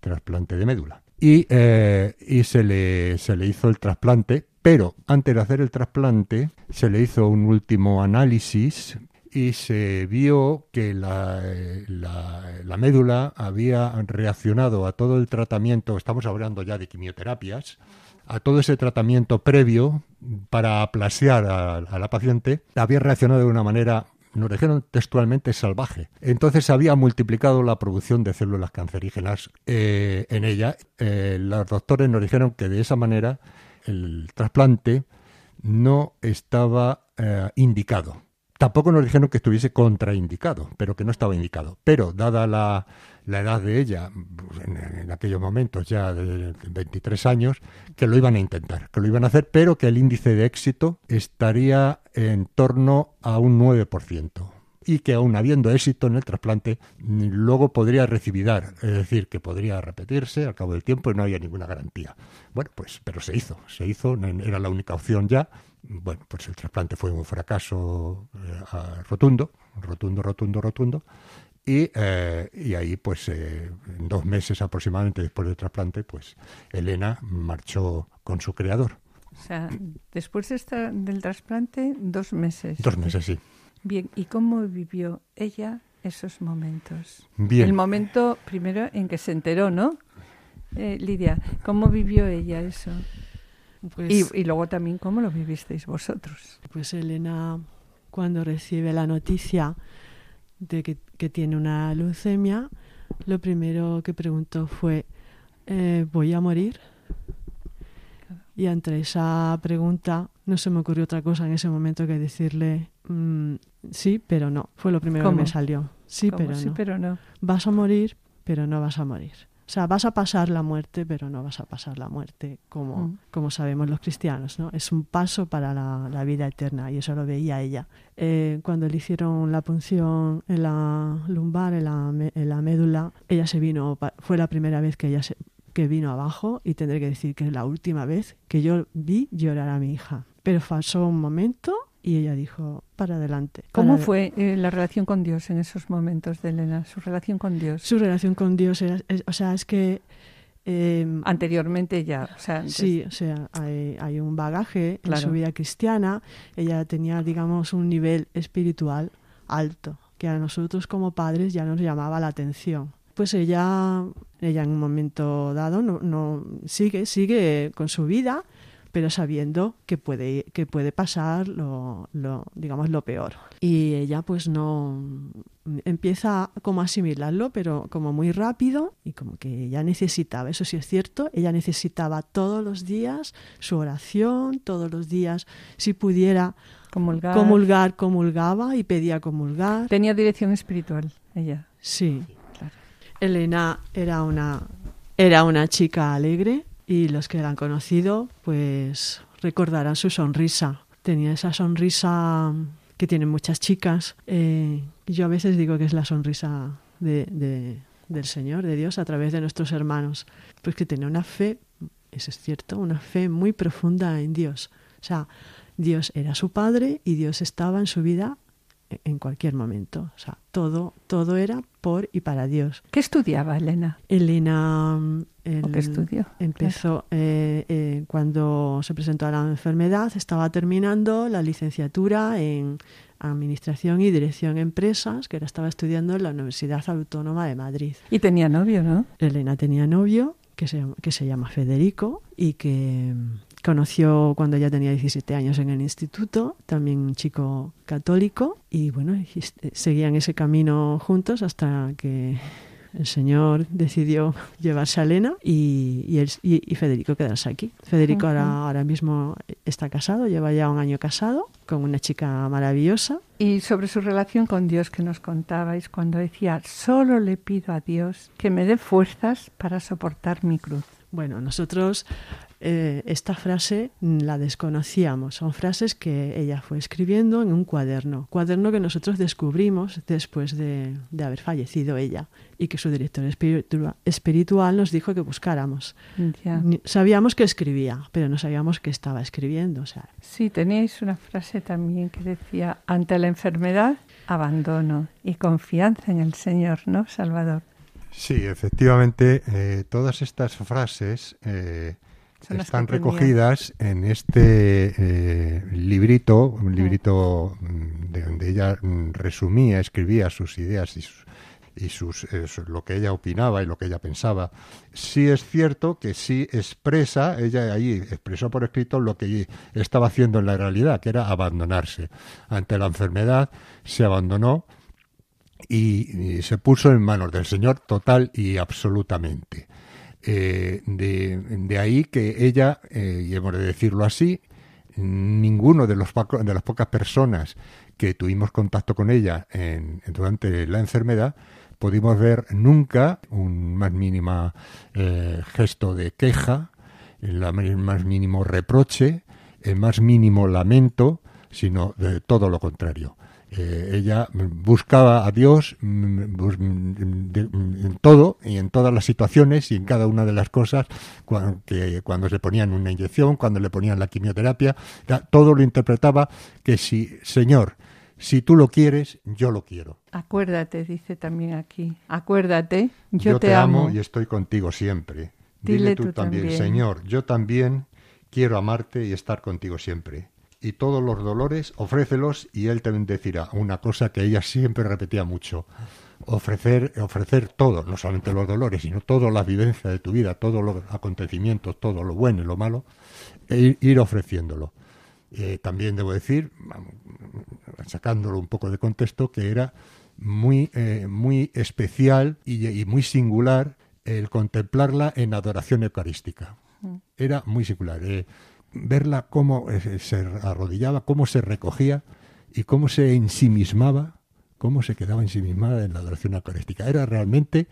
trasplante de médula. Y, eh, y se, le, se le hizo el trasplante, pero antes de hacer el trasplante se le hizo un último análisis y se vio que la, eh, la- la médula había reaccionado a todo el tratamiento, estamos hablando ya de quimioterapias, a todo ese tratamiento previo para aplasear a, la paciente, había reaccionado de una manera, nos dijeron textualmente, salvaje. Entonces había multiplicado la producción de células cancerígenas eh, en ella. Eh, los doctores nos dijeron que de esa manera el trasplante no estaba indicado. Tampoco nos dijeron que estuviese contraindicado, pero que no estaba indicado. Pero dada la, edad de ella, pues, en, en aquellos momentos ya de 23 años, que lo iban a intentar, que lo iban a hacer, pero que el índice de éxito estaría en torno a un 9% y que aún habiendo éxito en el trasplante, luego podría recividar, es decir, que podría repetirse al cabo del tiempo y no había ninguna garantía. Bueno, pues, pero se hizo, se hizo, era la única opción ya. Bueno, pues el trasplante fue un fracaso eh, rotundo, rotundo, rotundo, rotundo. Y, eh, y ahí, pues, eh, dos meses aproximadamente después del trasplante, pues, Elena marchó con su creador. O sea, después de esta- del trasplante, dos meses. Dos meses, sí. Bien, ¿y cómo vivió ella esos momentos? Bien. El momento primero en que se enteró, ¿no? Eh, Lidia, ¿cómo vivió ella eso? Pues, Y, y luego también, ¿cómo lo vivisteis vosotros? pues Elena, cuando recibe la noticia de que, que tiene una leucemia, lo primero que preguntó fue, eh, ¿voy a morir? Y ante esa pregunta no se me ocurrió otra cosa en ese momento que decirle, "Mm, sí, pero no. Fue lo primero ¿Cómo? que me salió. Sí, ¿Cómo pero sí, no. pero no. Vas a morir, pero no vas a morir. O sea, vas a pasar la muerte, pero no vas a pasar la muerte, como, Mm. como sabemos los cristianos, ¿no? Es un paso para la, la vida eterna, y eso lo veía ella. Eh, cuando le hicieron la punción en la lumbar, en la, en la médula, ella se vino, fue la primera vez que ella se, que vino abajo, y tendré que decir que es la última vez que yo vi llorar a mi hija. Pero pasó un momento y ella dijo, para adelante. ¿Cómo para- fue eh, la relación con Dios en esos momentos de Elena? Su relación con Dios. Su relación con Dios era, es- o sea, es que eh, Anteriormente ya, o sea, antes- Sí, o sea, hay, hay un bagaje Claro. en su vida cristiana. Ella tenía, digamos, un nivel espiritual alto, que a nosotros como padres ya nos llamaba la atención. Pues ella, ella en un momento dado no, no sigue, sigue con su vida, pero sabiendo que puede, que puede pasar lo, lo, digamos, lo peor. Y ella pues no empieza como a asimilarlo, pero como muy rápido y como que ella necesitaba, eso sí es cierto, ella necesitaba todos los días su oración, todos los días, si pudiera comulgar. comulgar, comulgaba y pedía comulgar. Tenía dirección espiritual, ella. Sí. Claro. Elena era una, era una chica alegre y los que la han conocido pues recordarán su sonrisa. Tenía esa sonrisa que tienen muchas chicas. Eh, yo a veces digo que es la sonrisa de, de- del Señor, de Dios, a través de nuestros hermanos. Pues que tenía una fe, eso es cierto, una fe muy profunda en Dios. O sea, Dios era su padre y Dios estaba en su vida en cualquier momento. O sea, todo, todo era por y para Dios. ¿Qué estudiaba Elena? Elena ¿O qué estudió? empezó eh, eh, cuando se presentó a la enfermedad, estaba terminando la licenciatura en Administración y Dirección Empresas, que la estaba estudiando en la Universidad Autónoma de Madrid. Y tenía novio, ¿no? Elena tenía novio que se, que se llama Federico y que mm, conoció cuando ya tenía 17 años en el instituto, también un chico católico y bueno, eh, seguían ese camino juntos hasta que el señor decidió llevarse a Elena y, y, él- y- y Federico quedarse aquí. Federico ahora, ahora mismo está casado, lleva ya un año casado con una chica maravillosa Y sobre su relación con Dios que nos contabais cuando decía, solo le pido a Dios que me dé fuerzas para soportar mi cruz. Bueno, nosotros eh, esta frase la desconocíamos. Son frases que ella fue escribiendo en un cuaderno. Cuaderno que nosotros descubrimos después de, de haber fallecido ella y que su director espiritua- espiritual nos dijo que buscáramos. Ya. Sabíamos que escribía, pero no sabíamos que estaba escribiendo. O sea, Sí, teníais una frase también que decía, ante la enfermedad, abandono y confianza en el Señor, ¿no, Salvador? Sí, efectivamente, eh, todas estas frases eh, Son están recogidas en este eh, librito, un librito mm, de donde ella mm, resumía, escribía sus ideas y sus, y sus eh, lo que ella opinaba y lo que ella pensaba. Sí es cierto que sí expresa, ella ahí expresó por escrito lo que estaba haciendo en la realidad, que era abandonarse. Ante la enfermedad se abandonó y, y se puso en manos del Señor total y absolutamente. Eh, de, de ahí que ella, eh, y hemos de decirlo así, ninguno de, los de las pocas personas que tuvimos contacto con ella en- durante la enfermedad pudimos ver nunca un más mínimo gesto de queja, el más mínimo reproche, el más mínimo lamento, sino de todo lo contrario. Eh, ella buscaba a Dios mm, mm, mm, en todo y en todas las situaciones y en cada una de las cosas, cua- que cuando se ponían una inyección, cuando le ponían la quimioterapia, todo lo interpretaba que si, Señor, si tú lo quieres, yo lo quiero. Acuérdate, dice también aquí, acuérdate, yo, te, amo. y estoy contigo siempre. Dile Dile, tú tú, también, también. Señor, yo también quiero amarte y estar contigo siempre. Y todos los dolores, ofrécelos y Él te bendecirá. Una cosa que ella siempre repetía mucho. Ofrecer, ofrecer todo, no solamente los dolores, sino toda la vivencia de tu vida, todos los acontecimientos, todo lo bueno y lo malo, e ir, ir ofreciéndolo. Eh, también debo decir, sacándolo un poco de contexto, que era muy, eh, muy especial y, y muy singular el contemplarla en adoración eucarística. Era muy singular. eh, verla cómo eh, se arrodillaba, cómo se recogía y cómo se ensimismaba, cómo se quedaba ensimismada en la adoración eucarística. Era realmente,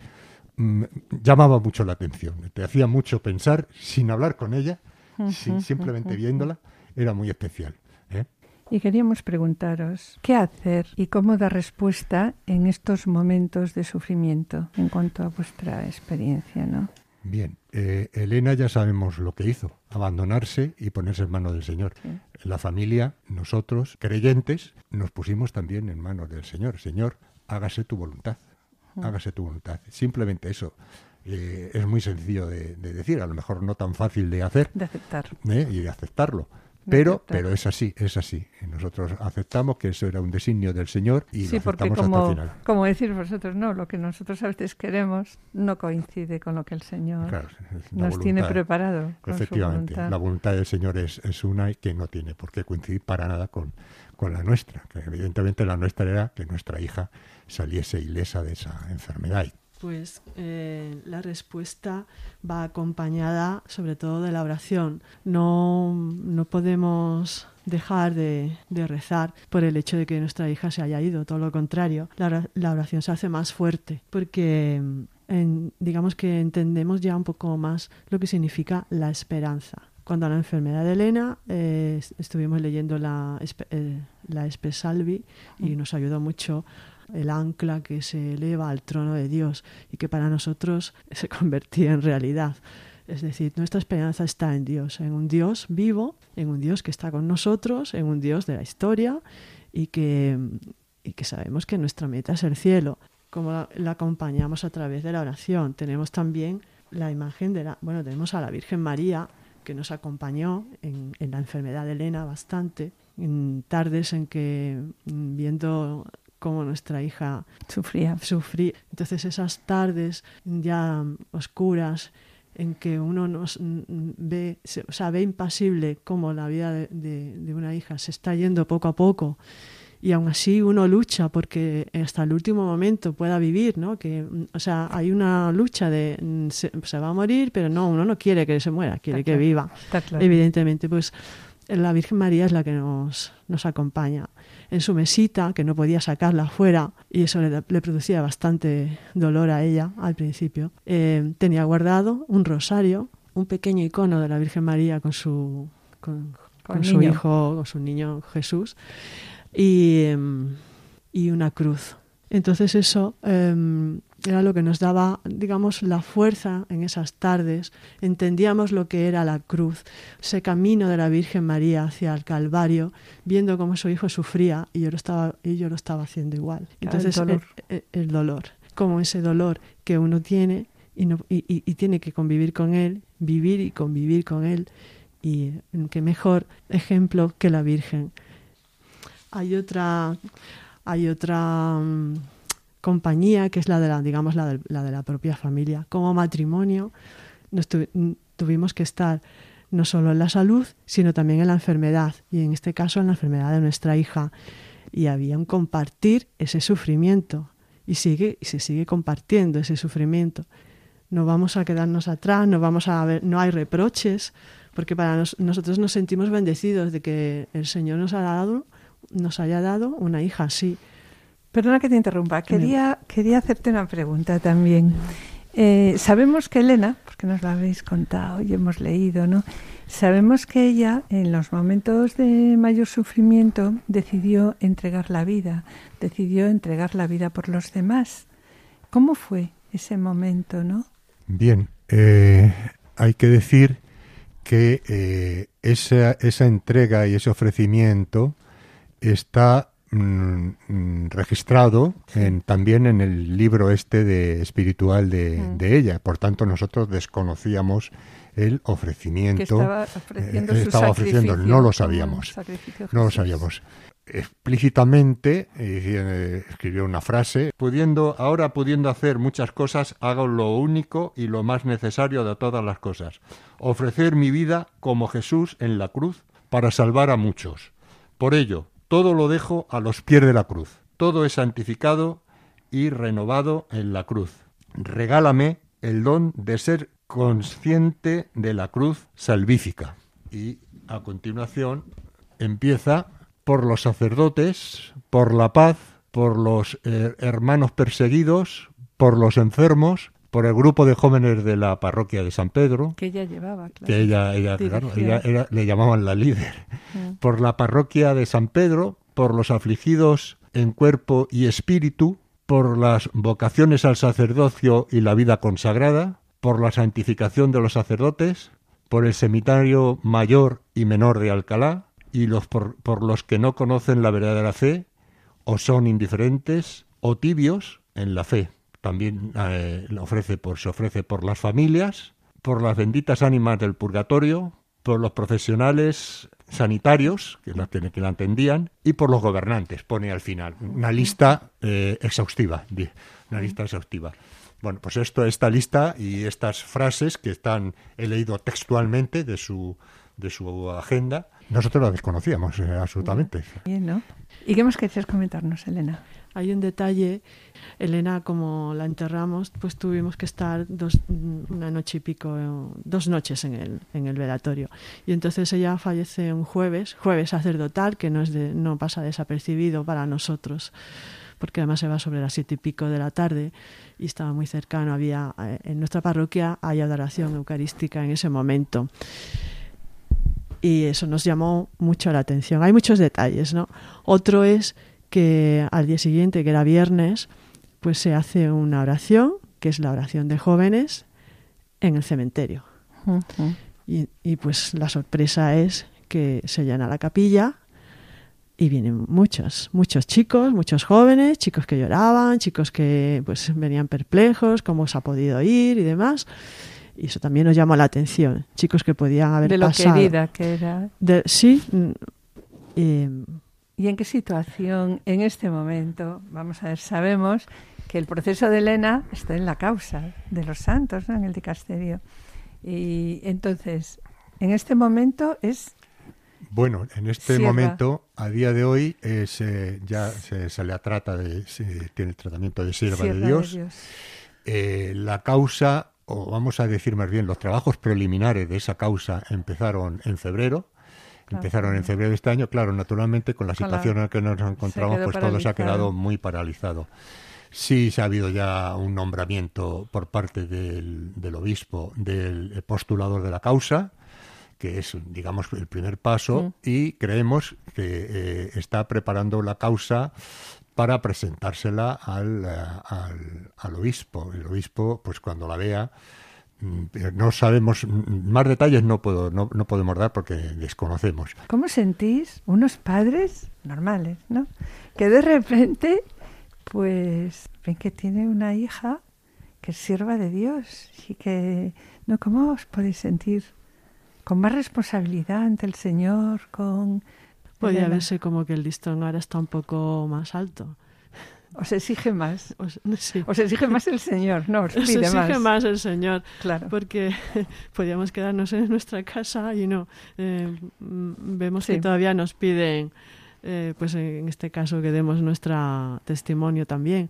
mm, llamaba mucho la atención, te hacía mucho pensar sin hablar con ella, sin- simplemente viéndola, era muy especial. ¿eh? Y queríamos preguntaros, ¿qué hacer y cómo dar respuesta en estos momentos de sufrimiento en cuanto a vuestra experiencia, ¿no? Bien, eh, Elena ya sabemos lo que hizo, abandonarse y ponerse en manos del Señor. La familia, nosotros, creyentes, nos pusimos también en manos del Señor. Señor, hágase tu voluntad, hágase tu voluntad. Simplemente eso. Eh, es muy sencillo de, de decir, a lo mejor no tan fácil de hacer De aceptar. ¿eh? y de aceptarlo. Pero, pero es así, es así. Y nosotros aceptamos que eso era un designio del Señor y Sí, lo porque aceptamos hasta como, el final. como decir vosotros, no, lo que nosotros a veces queremos no coincide con lo que el Señor Claro, nos tiene preparado. Efectivamente, voluntad. la voluntad del Señor es, es una y que no tiene por qué coincidir para nada con, con la nuestra. Que evidentemente la nuestra era que nuestra hija saliese ilesa de esa enfermedad. Pues eh, la respuesta va acompañada sobre todo de la oración. No, no podemos dejar de, de rezar por el hecho de que nuestra hija se haya ido, todo lo contrario. La, ora- la oración se hace más fuerte porque en- digamos que entendemos ya un poco más lo que significa la esperanza. Cuando la enfermedad de Elena eh, est- estuvimos leyendo la, eh, la Espe Salvi y nos ayudó mucho el ancla que se eleva al trono de Dios y que para nosotros se convertía en realidad. Es decir, nuestra esperanza está en Dios, en un Dios vivo, en un Dios que está con nosotros, en un Dios de la historia y que, y que sabemos que nuestra meta es el cielo. Como la, la acompañamos a través de la oración. Tenemos también la imagen de la, bueno, tenemos a la Virgen María que nos acompañó en, en la enfermedad de Elena bastante, en tardes en que mm, viendo cómo nuestra hija Sufría. sufría. Entonces esas tardes ya oscuras en que uno nos ve, o sea, ve impasible cómo la vida de, de- de una hija se está yendo poco a poco y aún así uno lucha porque hasta el último momento pueda vivir, ¿no? Que, o sea, hay una lucha de se, se va a morir, pero no, uno no quiere que se muera, quiere Está que claro, viva. claro. Evidentemente, pues la Virgen María es la que nos, nos acompaña. En su mesita, que no podía sacarla afuera, y eso le, le producía bastante dolor a ella al principio, eh, tenía guardado un rosario, un pequeño icono de la Virgen María con su, con, Con con su hijo, con su niño Jesús, y, em, y una cruz. Entonces eso em, era lo que nos daba, digamos, la fuerza en esas tardes. Entendíamos lo que era la cruz, ese camino de la Virgen María hacia el Calvario, viendo cómo su hijo sufría y yo lo estaba, y yo lo estaba haciendo igual. Claro, el Entonces dolor. El, el- el dolor, como ese dolor que uno tiene y, no- y- y- y tiene que convivir con él, vivir y convivir con él. Y eh, qué mejor ejemplo que la Virgen. Hay otra, hay otra mm, compañía que es la de la, digamos, la de, la de la propia familia. Como matrimonio nos tu- tuvimos que estar no solo en la salud, sino también en la enfermedad, y en este caso en la enfermedad de nuestra hija. Y había un compartir ese sufrimiento, y sigue, y se sigue compartiendo ese sufrimiento. No vamos a quedarnos atrás, no vamos a ver, no hay reproches, porque para nos- nosotros nos sentimos bendecidos de que el Señor nos ha dado, nos haya dado una hija así. Perdona que te interrumpa. Quería, quería hacerte una pregunta también. Eh, sabemos que Elena, porque nos lo habéis contado y hemos leído, ¿no? Sabemos que ella, en los momentos de mayor sufrimiento, decidió entregar la vida, decidió entregar la vida por los demás. ¿Cómo fue ese momento, no? Bien, eh, hay que decir que eh, esa, esa entrega y ese ofrecimiento está mm, mm, registrado en, también en el libro este de espiritual de, Mm. de ella. Por tanto, nosotros desconocíamos el ofrecimiento. Que estaba ofreciendo eh, su estaba ofreciendo, no lo sabíamos. No lo sabíamos. Explícitamente eh, escribió una frase, pudiendo, ahora pudiendo hacer muchas cosas, hago lo único y lo más necesario de todas las cosas. Ofrecer mi vida como Jesús en la cruz para salvar a muchos. Por ello, todo lo dejo a los pies de la cruz. Todo es santificado y renovado en la cruz. Regálame el don de ser consciente de la cruz salvífica. Y a continuación empieza por los sacerdotes, por la paz, por los eh, hermanos perseguidos, por los enfermos, por el grupo de jóvenes de la parroquia de San Pedro, Que ella llevaba, claro. que ella, ella, claro, ella era- le llamaban la líder, Mm. por la parroquia de San Pedro, por los afligidos en cuerpo y espíritu, por las vocaciones al sacerdocio y la vida consagrada, por la santificación de los sacerdotes, por el seminario mayor y menor de Alcalá, y los por, por los que no conocen la verdadera fe, o son indiferentes, o tibios en la fe. También eh, la ofrece por, se ofrece por las familias, por las benditas ánimas del purgatorio, por los profesionales sanitarios que la, que la atendían y por los gobernantes, pone al final. Una lista eh, exhaustiva, una lista exhaustiva. Bueno, pues esto, esta lista y estas frases que están, he leído textualmente de su, de su agenda, nosotros las desconocíamos eh, absolutamente. Bien, ¿no? ¿Y qué más querías comentarnos, Elena? Hay un detalle, Elena, como la enterramos, pues tuvimos que estar dos, una noche y pico, dos noches en el, en el velatorio. Y entonces ella fallece un jueves, jueves sacerdotal, que no, es de, no pasa desapercibido para nosotros, porque además se va sobre las siete y pico de la tarde y estaba muy cercano. Había eh, en nuestra parroquia hay adoración eucarística en ese momento y eso nos llamó mucho la atención. Hay muchos detalles, ¿no? Otro es que al día siguiente, que era viernes, pues se hace una oración, que es la oración de jóvenes, en el cementerio. Y, y, pues la sorpresa es que se llena la capilla y vienen muchos, muchos chicos, muchos jóvenes, chicos que lloraban, chicos que pues venían perplejos, cómo se ha podido ir y demás. Y eso también nos llamó la atención. Chicos que podían haber De lo pasado. querida que era. De- sí. eh, ¿Y en qué situación en este momento? Vamos a ver, sabemos que el proceso de Elena está en la causa de los santos, ¿no? en el dicasterio. Y entonces, en este momento es Bueno, en este Sierra. momento, a día de hoy, es, eh, ya se, se le trata de, se tiene el tratamiento de sierva, sierva de Dios. Eh, la causa, o vamos a decir más bien, los trabajos preliminares de esa causa empezaron en febrero. Empezaron en febrero de este año, claro, naturalmente con la Con la- situación en la que nos encontramos, pues todo se ha quedado muy paralizado. Sí se ha habido ya un nombramiento por parte del, del obispo, del postulador de la causa, que es, digamos, el primer paso, y creemos que eh, está preparando la causa para presentársela al, eh, al, al obispo. El obispo, pues cuando la vea, mm, no sabemos, mm, más detalles no, puedo, no, no podemos dar porque desconocemos. ¿Cómo sentís unos padres normales, ¿no? Que de repente, pues, ven que tiene una hija que es sierva de Dios y que, ¿no? ¿Cómo os podéis sentir? Con más responsabilidad ante el Señor, con... Elena, verse como que el listón ahora está un poco más alto. Os exige más. Os, sí. Os exige más el Señor, no, os Os pide exige más. más el Señor, Claro. porque podíamos quedarnos en nuestra casa y no. Eh, mm, vemos Sí. que todavía nos piden, eh, pues en este caso, que demos nuestro testimonio también.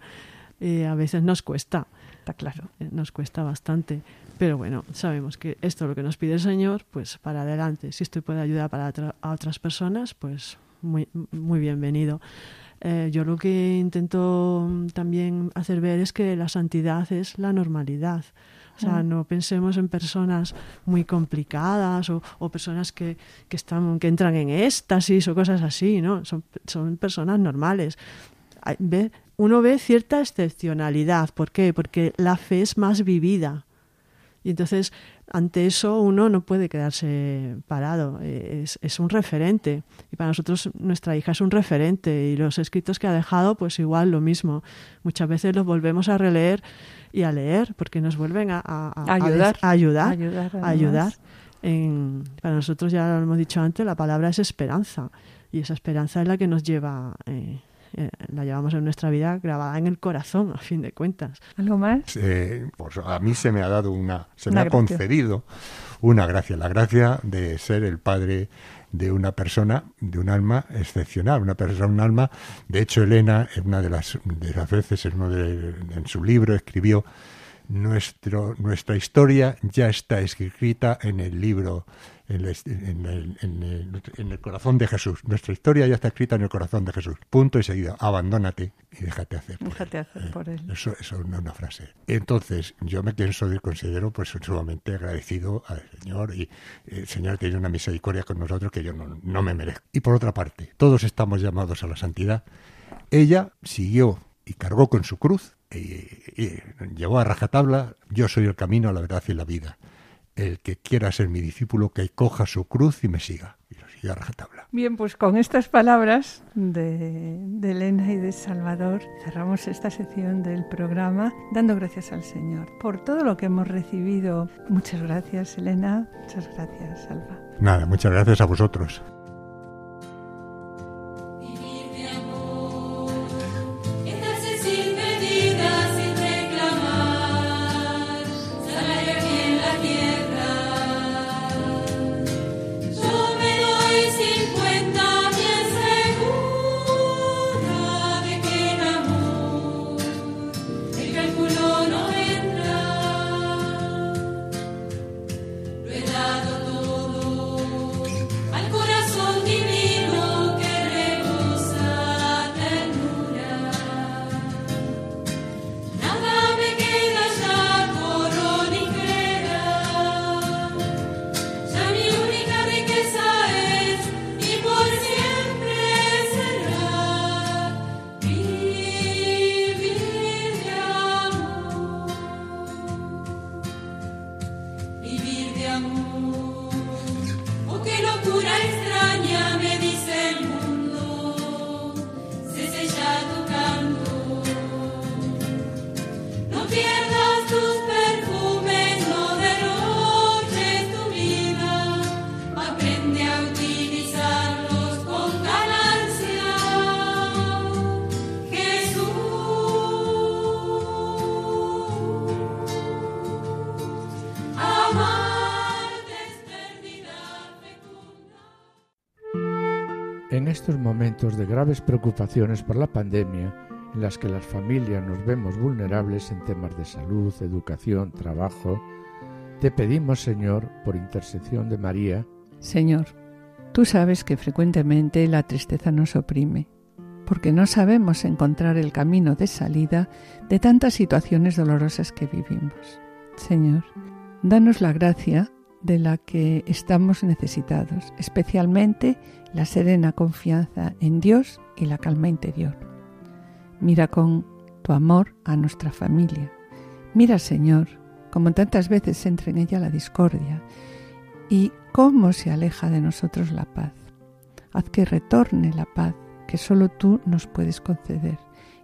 Eh, a veces nos cuesta, Está claro. eh, nos cuesta bastante. Pero bueno, sabemos que esto es lo que nos pide el Señor, pues para adelante. Si esto puede ayudar para a otras personas, pues muy, muy bienvenido. Eh, yo lo que intento mm, también hacer ver es que la santidad es la normalidad. O sea, no pensemos en personas muy complicadas o, o personas que, que, están, que entran en éxtasis o cosas así, ¿no? Son, son personas normales. Uno ve cierta excepcionalidad. ¿Por qué? Porque la fe es más vivida. Y entonces, ante eso, uno no puede quedarse parado. Es, es un referente. Y para nosotros, nuestra hija es un referente. Y los escritos que ha dejado, pues igual lo mismo. Muchas veces los volvemos a releer y a leer, porque nos vuelven a, a- a- Ayudar. a ayudar. Ayudar, ayudar. En- para nosotros, ya lo hemos dicho antes, la palabra es esperanza. Y esa esperanza es la que nos lleva, eh, eh, la llevamos en nuestra vida grabada en el corazón, a fin de cuentas. ¿Algo más? Eh, pues a mí se me ha dado una, se Una me ha gracia. concedido una gracia, la gracia de ser el padre de una persona, de un alma excepcional, una persona, un alma. De hecho, Elena, en una de las, de las veces, en, uno de- en su libro, escribió nuestro, nuestra historia ya está escrita en el libro, en el, en el- en el- en el corazón de Jesús. Nuestra historia ya está escrita en el corazón de Jesús. Punto y seguido. Abandónate y déjate hacer. por Déjate él. hacer por él. Eso, eso no es una frase. Entonces, yo me pienso y considero pues sumamente agradecido al Señor y el Señor tiene una misericordia con nosotros que yo no, no me merezco. Y por otra parte, todos estamos llamados a la santidad. Ella siguió y cargó con su cruz y, y llevó a rajatabla, yo soy el camino, la verdad y la vida. El que quiera ser mi discípulo, que coja su cruz y me siga. Y lo siga a rajatabla. Bien, pues con estas palabras de, de Elena y de Salvador cerramos esta sección del programa dando gracias al Señor por todo lo que hemos recibido. Muchas gracias, Elena. Muchas gracias, Salva. Nada, muchas gracias a vosotros. Momentos de graves preocupaciones por la pandemia, en las que las familias nos vemos vulnerables en temas de salud, educación, trabajo, te pedimos, Señor, por intercesión de María, Señor, tú sabes que frecuentemente la tristeza nos oprime, porque no sabemos encontrar el camino de salida de tantas situaciones dolorosas que vivimos. Señor, danos la gracia de la que estamos necesitados, especialmente la serena confianza en Dios y la calma interior. Mira con tu amor a nuestra familia. Mira, Señor, como tantas veces entra en ella la discordia y cómo se aleja de nosotros la paz. Haz que retorne la paz que solo tú nos puedes conceder.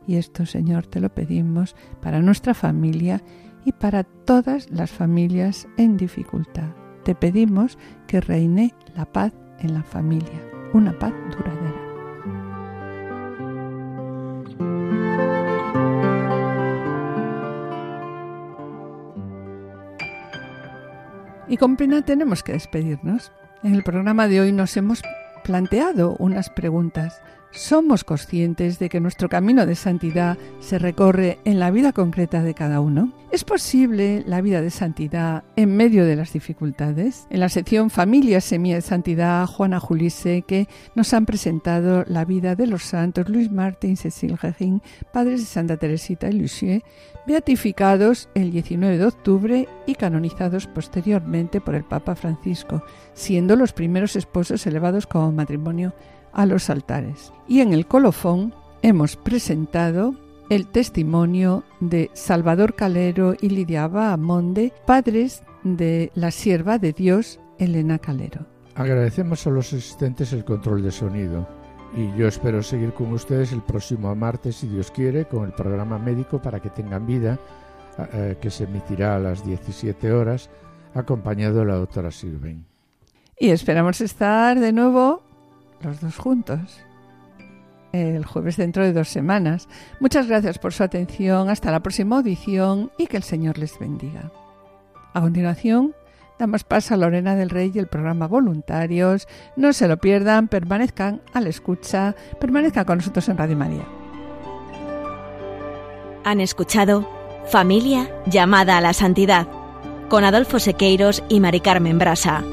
Y esto, Señor, te lo pedimos para nuestra familia y para todas las familias en dificultad. Te pedimos que reine la paz en la familia, una paz duradera. Y con pena tenemos que despedirnos. En el programa de hoy nos hemos planteado unas preguntas. ¿Somos conscientes de que nuestro camino de santidad se recorre en la vida concreta de cada uno? ¿Es posible la vida de santidad en medio de las dificultades? En la sección Familia Semilla de Santidad, Juana Julise, que nos han presentado la vida de los santos Luis Martín, Cecil Regín, padres de Santa Teresita y Lucie, beatificados el 19 de octubre y canonizados posteriormente por el Papa Francisco, siendo los primeros esposos elevados como matrimonio a los altares. Y en el colofón hemos presentado el testimonio de Salvador Calero y Lidia Bahamonde, padres de la sierva de Dios Elena Calero. agradecemos a los asistentes el control de sonido y yo espero seguir con ustedes el próximo martes, si Dios quiere, con el programa médico para que tengan vida, eh, que se emitirá a las 17 horas, acompañado de la doctora Sirven. Y esperamos estar de nuevo los dos juntos el jueves dentro de dos semanas. Muchas gracias por su atención, hasta la próxima audición y que el Señor les bendiga. A continuación, damos paso a Lorena del Rey y el programa Voluntarios. No se lo pierdan, permanezcan a la escucha, permanezcan con nosotros en Radio María. Han escuchado Familia llamada a la santidad, con Adolfo Sequeiros y Mari Carmen Brasa.